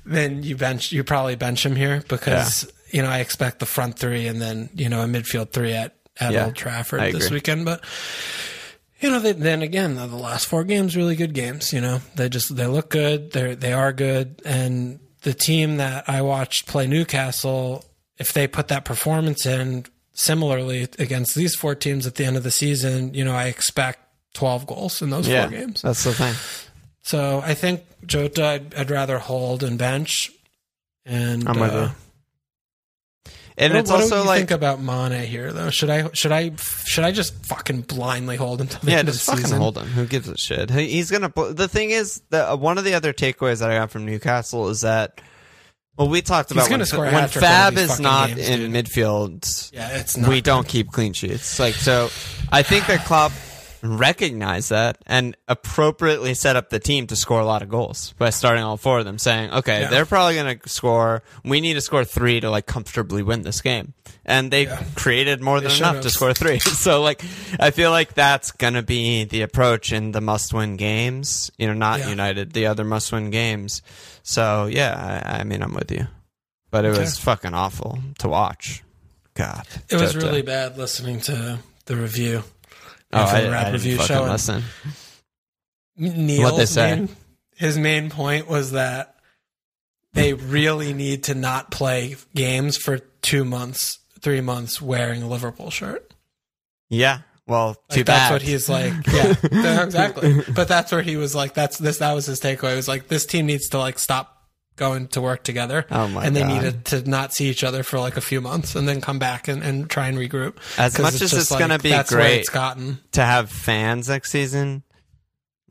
then you bench. You probably bench him here because you know I expect the front three and then you know a midfield three at at Yeah, Old Trafford I this agree. weekend. But you know, they, then again, the last four games really good games. You know, they just they look good. They they are good, and the team that I watched play Newcastle, if they put that performance in similarly against these four teams at the end of the season, you know, I expect twelve goals in those yeah, four games. that's the thing. So I think Jota, I'd, I'd rather hold and bench. And I'm with uh, you. And what, it's what do also you like think about Mane here, though? Should I should I should I just fucking blindly hold until the Yeah, end of just the fucking season? hold him. Who gives a shit? He's gonna. The thing is, the uh, one of the other takeaways that I got from Newcastle is that, well, we talked about when, when hat-trick one of Fab is not games, in dude. midfield. Yeah, it's not. we don't keep clean sheets. Like so, I think that Klopp recognized that and appropriately set up the team to score a lot of goals by starting all four of them, saying, "Okay, Yeah. they're probably going to score. We need to score three to like comfortably win this game." And they Yeah. created more than enough to score three. so like, I feel like that's going to be the approach in the must-win games. You know, not Yeah. United, the other must-win games. So yeah, I, I mean, I'm with you, but it Okay. was fucking awful to watch. God, It was really bad listening to the review. Oh, I, rap I review show. listen. Neil's What'd they say? Main, his main point was that they really need to not play games for two months, three months wearing a Liverpool shirt. Yeah. Well, too Like, bad. that's what he's like. Yeah, yeah, exactly. But that's where he was like, that's this. That was his takeaway. It was like this team needs to like stop going to work together. Oh my and they God. needed to not see each other for like a few months and then come back and, and try and regroup. As much as it's like, gonna be that's great it's gotten. to have fans next season.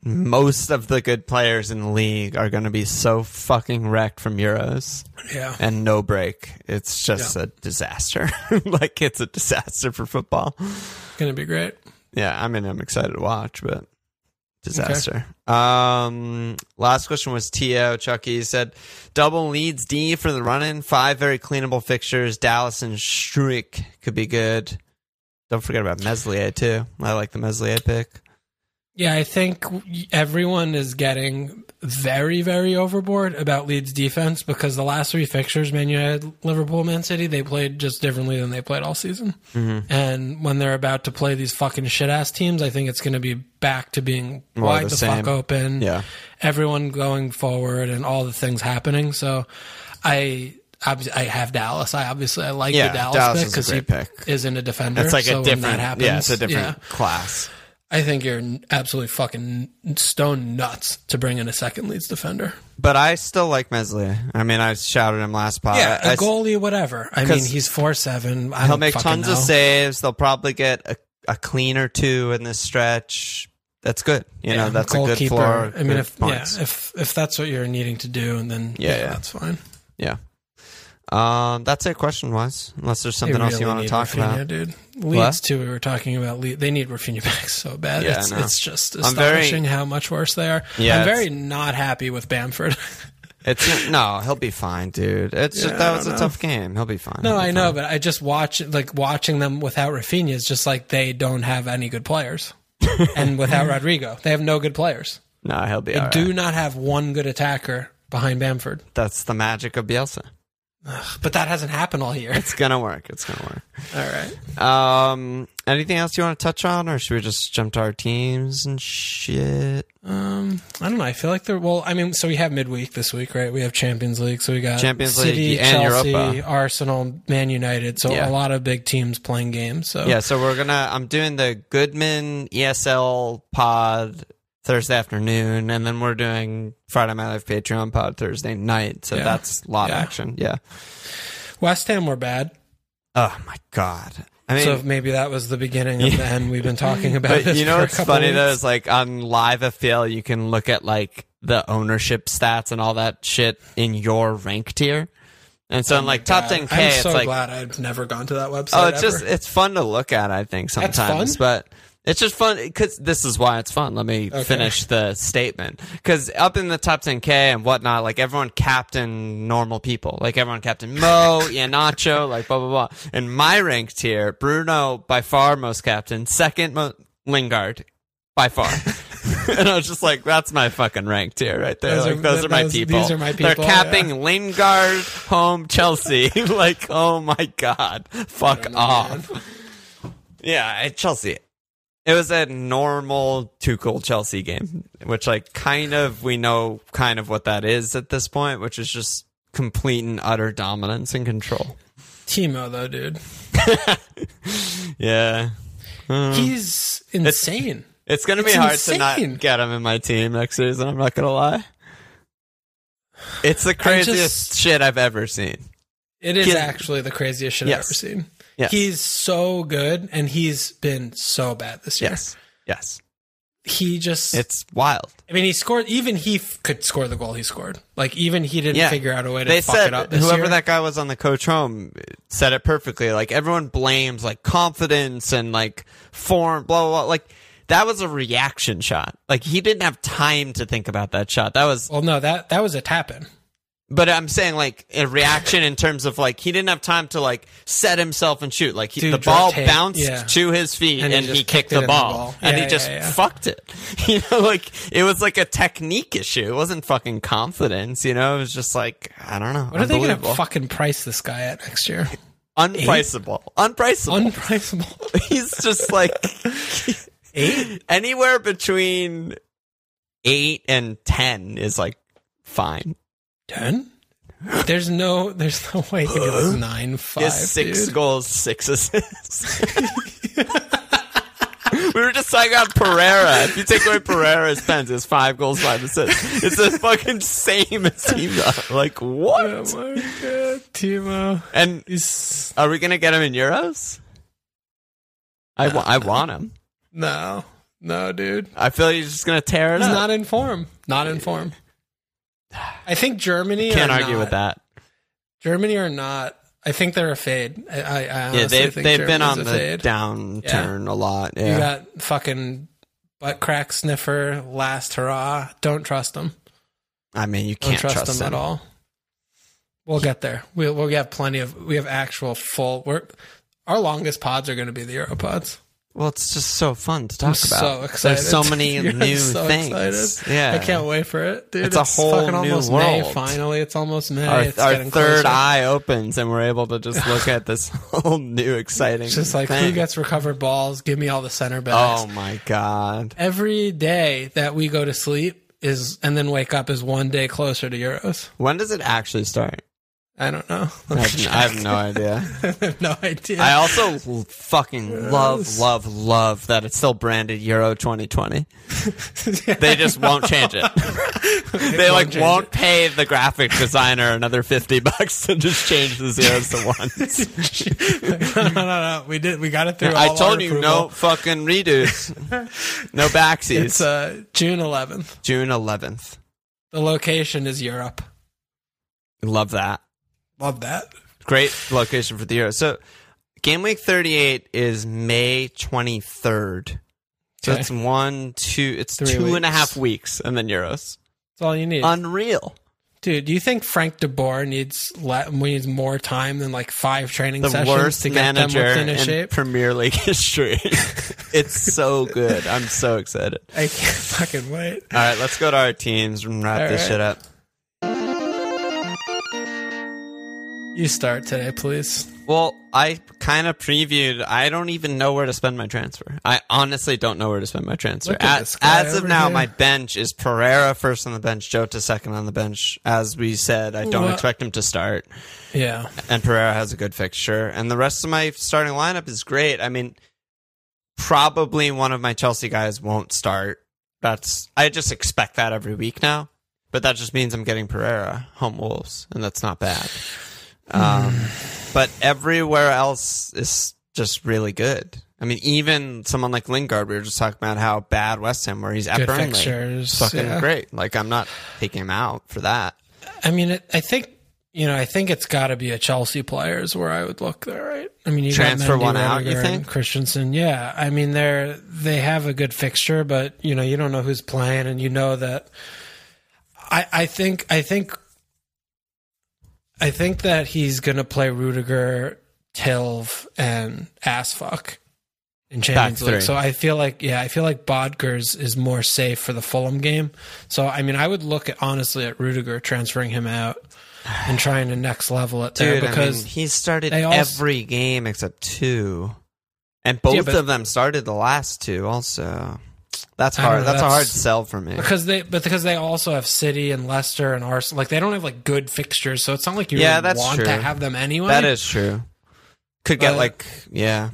Most of the good players in the league are going to be so fucking wrecked from Euros Yeah. and no break. It's just a disaster. like it's a disaster for football. Gonna be great. Yeah, I mean, I'm excited to watch, but disaster. Um, last question was Tio Chucky He said double leads D for the run in. Five very cleanable fixtures. Dallas and Struijk could be good. Don't forget about Meslier too. I like the Meslier pick. Yeah, I think everyone is getting very, very overboard about Leeds defense because the last three fixtures, Man United, Liverpool, Man City, they played just differently than they played all season. Mm-hmm. And when they're about to play these fucking shit ass teams, I think it's going to be back to being More wide the the, fuck open. Yeah. Everyone going forward and all the things happening. So I. I have Dallas. I obviously I like Yeah, the Dallas, Dallas pick because he pick. isn't a defender. It's like so a different. happens, yeah, it's a different yeah. class. I think you're absolutely fucking stone nuts to bring in a second Leeds defender. But I still like Meslier. I mean, I shouted him last pod. Yeah, a I- goalie, whatever. I mean, he's four seven. I He'll make tons know. of saves. They'll probably get a, a clean or two in this stretch. That's good. You know, Yeah, that's a good goalkeeper. floor. I mean, if points. yeah, if if that's what you're needing to do, and then Yeah, yeah, yeah. that's fine. Yeah. Um, that's it question wise. Unless there's something They else you want to talk Rafinha, about. dude. Leeds too. We were talking about Le- they need Rafinha back so bad. Yeah, it's, know. it's just I'm very- astonishing how much worse they are. Yeah, I'm very not happy with Bamford. It's no, he'll be fine, dude. It's just that was a tough game. He'll be fine. no, be I know, fine. but I just watch like watching them without Rafinha is just like they don't have any good players, and without Rodrigo, they have no good players. No, he'll be They all right. do not have one good attacker behind Bamford. That's the magic of Bielsa. But that hasn't happened all year. It's gonna work. It's gonna work. All right. Um, anything else you want to touch on, or should we just jump to our teams and shit? Um, I don't know. I feel like they're well. I mean, so we have midweek this week, right? We have Champions League, so we got Champions City, League and Chelsea, Europa. Arsenal, Man United. So Yeah. a lot of big teams playing games. So Yeah, so we're gonna. I'm doing the Goodman ESL pod Thursday afternoon, and then we're doing Friday Night Live Patreon pod Thursday night. So Yeah. that's a lot Yeah. of action. Yeah. West Ham were bad. Oh my god. I mean, so maybe that was the beginning of the end we've been talking about. but this you know what's funny though is like on Live FPL, you can look at like the ownership stats and all that shit in your rank tier. And so oh in like top Oh God, 10k, I'm it's so like glad I've never gone to that website. Oh, it's ever. just it's fun to look at. I think sometimes, but it's just fun because this is why it's fun. Let me Okay. finish the statement because up in the top 10k and whatnot, like everyone captain normal people, like everyone captain Mo, Iheanacho, like blah blah blah. In my ranked tier, Bruno by far most captain, second mo- Lingard by far. and I was just like, that's my fucking ranked tier right there. Those like are- those are my those- people. these are my people. They're capping Lingard, home Chelsea. like, oh my god, fuck oh, know, off. Yeah, Chelsea. It was a normal Tuchel Chelsea game, which like kind of we know kind of what that is at this point, which is just complete and utter dominance and control. Timo though, dude. Yeah. Uh, He's insane. it's gonna be it's hard to not get him in my team next season. I'm not gonna lie. It's the craziest just- shit I've ever seen. It is He- actually the craziest shit Yes. I've ever seen. Yes. He's so good, and he's been so bad this year. Yes. Yes. He just. It's wild. I mean, he scored. Even he f- could score the goal he scored. Like even he didn't Yeah. figure out a way to they fuck said it up. This whoever year. that guy was on the coach home said it perfectly. Like everyone blames like confidence and like form, blah blah. blah. Like that was a reaction shot. Like he didn't have time to think about that shot. That was, Well, no that that was a tap in. But I'm saying like a reaction in terms of like he didn't have time to like set himself and shoot. Like he, Dude, the ball bounced yeah. to his feet And and, he he, kicked the in the ball, ball. and Yeah, he just yeah, fucked it. You know, like it was like a technique issue. It wasn't fucking confidence. You know, it was just like I don't know. What are they to fucking price this guy at next year? unpriceable. Unpriceable. Unpriceable. He's just like Eight? anywhere between eight and ten is like fine. Ten? There's no, there's no way he was nine five. has six dude. goals, six assists. we were just talking about Pereira. If you take away Pereira's pens, it's five goals, five assists. It's the fucking same as Timo. Like what? Oh my god, Timo. And He's are we gonna get him in euros? I, wa- I want him. no, no, dude. I feel like he's just gonna tear it He's up. not in form. Not in form. I think Germany. Can't are argue not. with that. Germany are not. I think they're a fade. I, I, Yeah, they've think they've been on the fade. downturn a lot. You got fucking butt crack sniffer, last hurrah. Don't trust them. I mean you can't trust, trust, them at all. We'll get there. We'll we'll have plenty of. We have actual full. We're our longest pods are going to be the Europods. Well, it's just so fun to talk I'm about. so excited. There's so many new so things. excited. Yeah, I can't wait for it, dude. It's a whole fucking new almost May. world. Finally, it's almost May. Our, it's our third closer. eye opens and we're able to just look at this whole new exciting. It's just like who gets recovered balls? Give me all the center backs. Oh my god! Every day that we go to sleep is and then wake up is one day closer to Euros. When does it actually start? I don't know. I have, I have no idea. I have no idea. I also fucking love, love, love that it's still branded Euro 2020. They just won't change it. they like won't it. pay the graphic designer another 50 bucks to just change the zeros to ones. no, no, no. We did. We got it through. I told you approval. no fucking redos, no backsies. It's uh, June 11th. June 11th. The location is Europe. Love that. Love that. Great location for the Euro. So, game week 38 is May 23rd. So Okay. it's one, two, it's Three two and a weeks. half weeks, and then Euros. That's all you need, Unreal. dude. Do you think Frank De Boer needs le- needs more time than like five training The sessions worst to get them manager within a in shape? Premier League history. it's so good. I'm so excited. I can't fucking wait. All right, let's go to our teams and wrap All this right. shit up. You start today, please. Well, I kind of previewed. I don't even know where to spend my transfer. I honestly don't know where to spend my transfer. As, as of now, here. my bench is Pereira first on the bench, Jota second on the bench. As we said, I don't expect him to start, Yeah. and Pereira has a good fixture. And the rest of my starting lineup is great. I mean, probably one of my Chelsea guys won't start. That's I just expect that every week now. But that just means I'm getting Pereira home Wolves, and that's not bad. Um, but everywhere else is just really good. I mean, even someone like Lingard, we were just talking about how bad West Ham where He's at Good Burnley. fixtures, Fucking yeah. great. Like, I'm not taking him out for that. I mean, it, I think you know, I think it's got to be a Chelsea player is where I would look there, right? I mean, you Transfer Mendy, one out, you Rudiger, and think? Christensen? Yeah, I mean, they're they have a good fixture, but you know, you don't know who's playing, and you know that. I I think I think. I think that he's going to play Rudiger, Tilv, and Assfuck in Champions. League. So I feel like, yeah, I feel like Bodgers is more safe for the Fulham game. So I mean, I would look at honestly at Rudiger transferring him out and trying to next level it there Dude, because I mean, he started also- every game except two. And both but- of them started the last two also. That's hard. know, That's, a that's- hard sell for me. because they but because they also have City and Leicester and Arsenal. Like they don't have like good fixtures, so it's not like you Yeah, really that's want true. to have them anyway. That is true. Could get But- like yeah.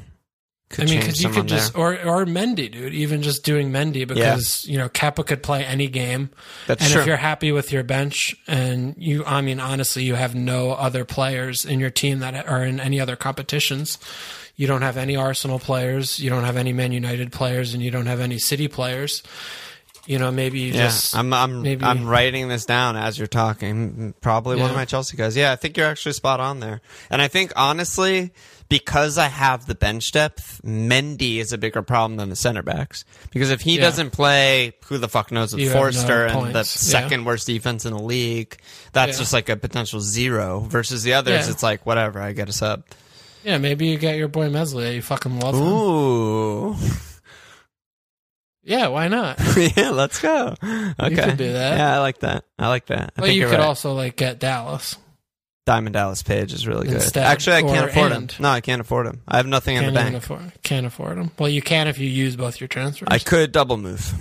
I mean, because you could just there. or or Mendy, dude. Even just doing Mendy because you know Kepa could play any game. That's and true. if you're happy with your bench and you, I mean, honestly, you have no other players in your team that are in any other competitions. You don't have any Arsenal players. You don't have any Man United players, and you don't have any City players. You know, maybe you Yeah, just I'm I'm maybe- I'm writing this down as you're talking. Probably one of my Chelsea guys. Yeah, I think you're actually spot on there. And I think honestly, because I have the bench depth, Mendy is a bigger problem than the center backs. Because if he Yeah. doesn't play, who the fuck knows with You have no Forster and the points, yeah. second worst defense in the league? That's Yeah. just like a potential zero. Versus the others, Yeah. it's like whatever. I get a sub. Yeah, maybe you get your boy Meslier. You fucking love him. Ooh, Yeah, why not? yeah, let's go. Okay, could do that. Yeah, I like that. I like that. I Well, think you could right. also like get Dallas. Diamond Dallas Page is really good. Instead, Actually, I can't afford and. him. No, I can't afford him. I have nothing in Can't the even bank. afford. Can't afford him. Well, you can if you use both your transfers. I could double move.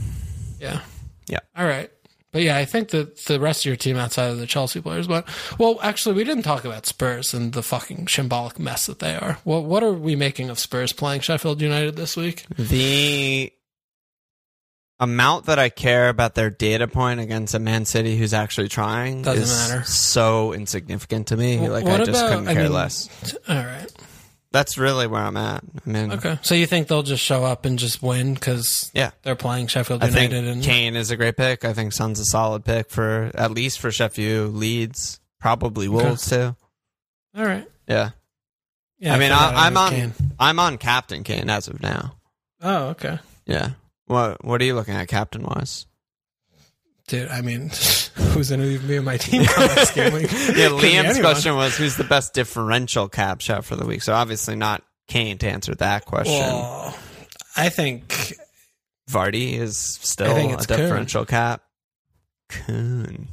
Yeah. Yeah. All right. But yeah, I think that the rest of your team outside of the Chelsea players, but well, actually, we didn't talk about Spurs and the fucking symbolic mess that they are. Well, what are we making of Spurs playing Sheffield United this week? The amount that I care about their data point against a Man City who's actually trying Doesn't is matter. so insignificant to me. Wh- like I just about- couldn't I care mean- less. All right. That's really where I'm at. I mean, Okay. So you think they'll just show up and just win because yeah. they're playing Sheffield I think United and Kane is a great pick. I think Son's a solid pick for at least for Sheffield, Leeds, probably Wolves too. all right. Yeah, Yeah. I mean, I, I'm uh, on Kane. I'm on Captain Kane as of now. Oh, okay. Yeah. What What are you looking at, captain wise? Dude, I mean, who's going to be in my team game week? Yeah, Liam's question was who's the best differential cap shot for the week. So obviously not Kane to answer that question. Well, I think Vardy is still a Kun. differential cap. Kun.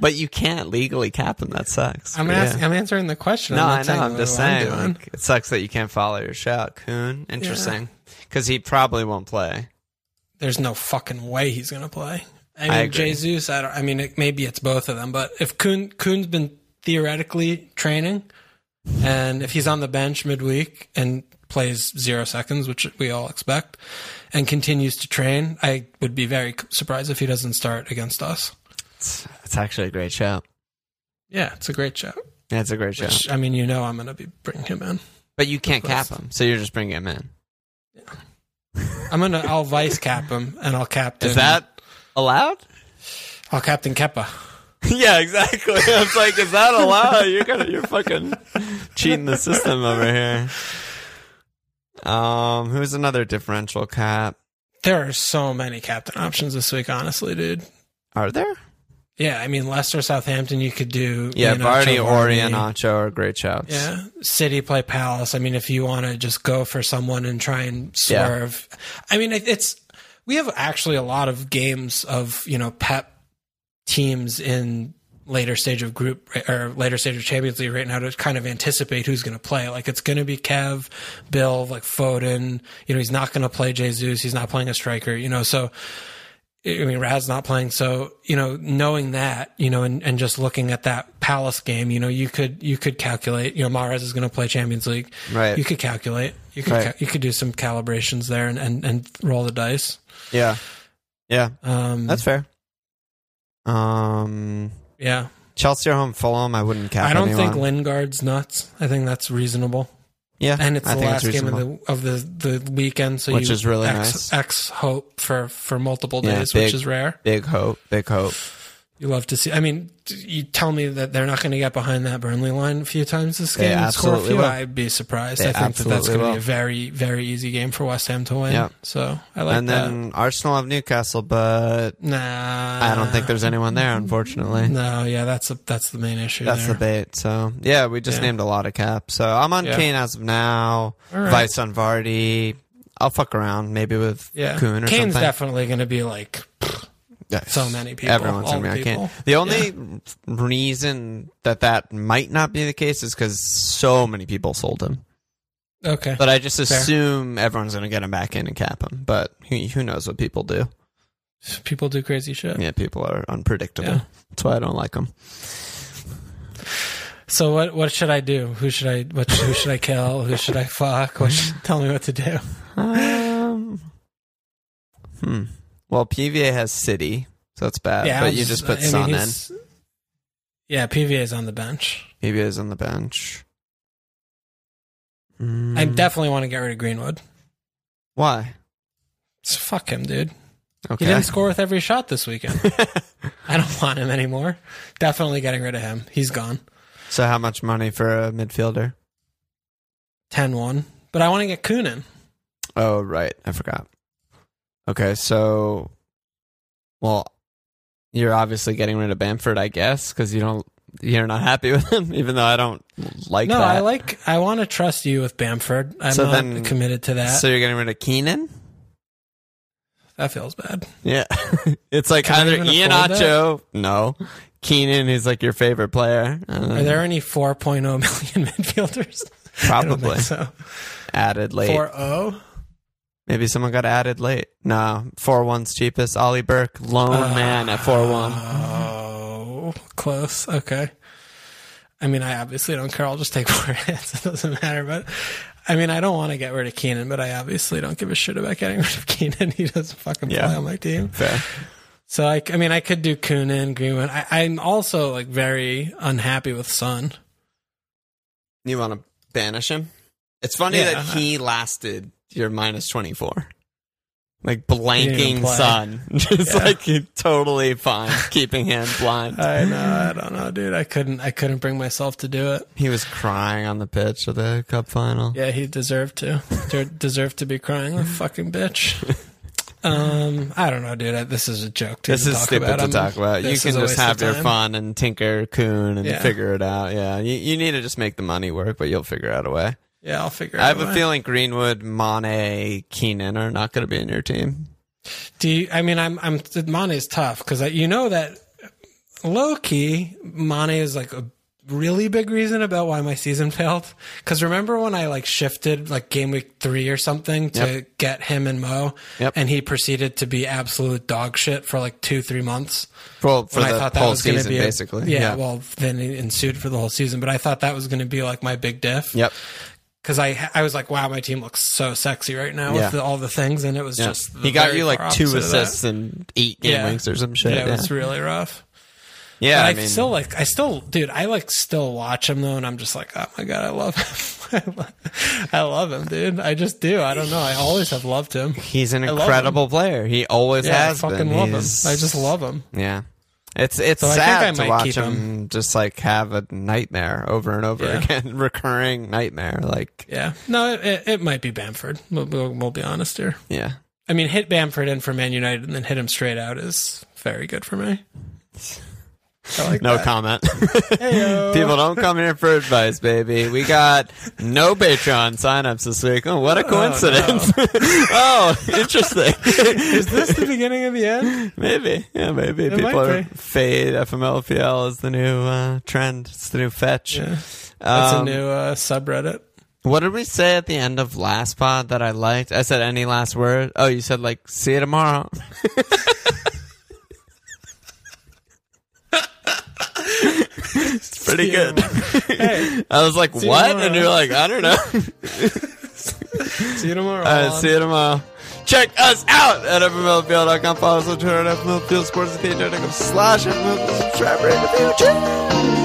But you can't legally cap him. That sucks. I'm asking, yeah. I'm answering the question. No, I'm I know. I'm just I'm saying. Like, it sucks that you can't follow your shot. Kun. Interesting. Because he probably won't play. There's no fucking way he's going to play. I I mean, agree. Jesus. I don't. I mean, it, maybe it's both of them. But if Kun Kun's been theoretically training, and if he's on the bench midweek and plays zero seconds, which we all expect, and continues to train, I would be very surprised if he doesn't start against us. It's, it's actually a great shout. Yeah, it's a great shout. Yeah, it's a great shout. Which I mean, you know, I'm going to be bringing him in. But you can't cap him. So you're just bringing him in. I'm gonna. I'll vice cap him, and I'll captain. Is that allowed? I'll captain Kepa. yeah, exactly. I was like, is that allowed? You're gonna, you're fucking cheating the system over here. Um, who's another differential cap? There are so many captain options this week, honestly, dude. Are there? Yeah, I mean Leicester, Southampton, you could do. Yeah, Vardy, Ori, and Nacho are great shouts. Yeah, City play Palace. I mean, if you want to just go for someone and try and Yeah. swerve, I mean, it's we have actually a lot of games of you know Pep teams in later stage of group or later stage of Champions League right now to kind of anticipate who's going to play. Like it's going to be Kev, Bill, like Foden. You know, he's not going to play Jesus. He's not playing a striker. You know, so. I mean, Rad's not playing. So, you know, knowing that, you know, and, and just looking at that Palace game, you know, you could, you could calculate, you know, Mahrez is going to play Champions League. Right. You could calculate, you could, Right. you could do some calibrations there and, and, and roll the dice. Yeah. Yeah. Um, That's fair. Um, yeah. Chelsea are home Fulham. I wouldn't cap I don't anyone. think Lingard's nuts. I think that's reasonable. Yeah, and it's I the last game of the of the the weekend, so Which you is really X, nice. X hope for for multiple Yeah, days, big- which is rare. Big hope, big hope. You love to see. I mean, you tell me that they're not going to get behind that Burnley line a few times this They game and score a few. will. I'd be surprised. They I think that that's going to be a very very easy game for West Ham to win. Yep. So I like and that. And then Arsenal have Newcastle, but Nah, I don't think there's anyone there, unfortunately. No, yeah, that's a, that's the main issue. That's there. the bait. So yeah, we just Yeah. named a lot of caps. So I'm on Yeah. Kane as of now. Right. Vice on Vardy. I'll fuck around maybe with Yeah, Kun or Kane's something. definitely going to be like Yeah. So many people. Everyone's all be people. The only reason that that might not be the case is because so many people sold him. Okay. But I just Fair. assume everyone's going to get him back in and cap him. But who, who knows what people do? People do crazy shit. Yeah, people are unpredictable. Yeah. That's why I don't like them. So what what should I do? Who should I what who should I kill? Who should I fuck? What should, tell me what to do. Um, hmm. Well, PVA has City, so that's bad. Yeah, but I'll you just put I mean, in. Yeah, PVA is on the bench. PVA is on the bench. Mm, I definitely want to get rid of Greenwood. Why? So fuck him, dude. Okay. He didn't score with every shot this weekend. I don't want him anymore. Definitely getting rid of him. He's gone. so how much money for a midfielder? 10-1. But I want to get Kunin. Oh, right. I forgot. Okay, so well, you're obviously getting rid of Bamford, I guess, because you don't you're not happy with him, even though I don't like no, that. I like. I want to trust you with Bamford. I'm So not then- committed to that. So you're getting rid of Keinan? that feels bad. Yeah. it's like Can either even Ian afford no. Keinan, who's like your favorite player. Are there um, any 4.0 million midfielders? Probably so. added late? 4.0? Maybe someone got added late. No, four one's cheapest. Ollie Burke, lone uh, man at four one. Oh, close. Okay. I mean, I obviously don't care. I'll just take four hits. It doesn't matter. But I mean, I don't want to get rid of Keinan, but I obviously don't give a shit about getting rid of Keinan. He doesn't fucking Yeah. play on my team. Fair. So I, I mean, I could do Koonin, Greenwood. I, I'm also like very unhappy with Son. You want to banish him? It's funny Yeah. that he lasted your minus twenty four. Like blanking Son, just Yeah. like totally fine, keeping him blind. I know. I don't know, dude. I couldn't. I couldn't bring myself to do it. He was crying on the pitch of the cup final. Yeah, he deserved to. De- deserved to be crying, the fucking bitch. Um, I don't know, dude. I, this is a joke. To This is stupid about. to I'm- talk about. You can just have your fun and tinker coon and Yeah. figure it out. Yeah, you, you need to just make the money work, but you'll figure out a way. Yeah, I'll figure. It out. I have a way. feeling Greenwood, Mane, Keinan are not going to be in your team. Do you, I mean, I'm. I'm. Mane's tough because you know that low key Mane is like a really big reason about why my season failed. Because remember when I like shifted like game week three or something to Yep. get him and Mo, Yep. and he proceeded to be absolute dog shit for like two three months. Well, for the I thought that whole was going to season, be a- basically. Yeah, well, then it ensued for the whole season. But I thought that was going to be like my big diff. Yep. Because I I was like, wow, my team looks so sexy right now Yeah. with the, all the things, and it was Yeah. just he got you like two opposite of that. assists and eight game Yeah. or some shit. Yeah, it was really rough. Yeah, But I, I mean, still like, I still, dude, I like still watch him though, and I'm just like, oh my god, I love him. I love him, dude. I just do. I don't know. I always have loved him. he's an incredible player. He always Yeah, I has fucking been. love He's- him. I just love him. Yeah. It's it's So I think sad I to might watch keep him, just like have a nightmare over and over Yeah. again, recurring nightmare. Like, Yeah. No, it, it, it might be Bamford. We'll, we'll, we'll be honest here. yeah, I mean, hit Bamford in for Man United and then hit him straight out is very good for me. Like no that. comment. People don't come here for advice, baby. We got no Patreon signups this week. Oh, what a coincidence! Oh, interesting. Is this the beginning of the end? maybe, yeah, maybe It people are fade FMLPL is the new uh, trend. It's the new fetch. Yeah. That's Um, a new uh, subreddit. What did we say at the end of last pod that I liked? I said any last word. Oh, you said like see you tomorrow. it's pretty good. Hey, I was like, what? tomorrow. And you're like, I don't know. see you tomorrow. All right, see you tomorrow. Check us out at FMLPL.com. Follow us on Twitter at FMLPL Sports and Theater.com slash FMLPL. Subscribe, rate, review. Cheers.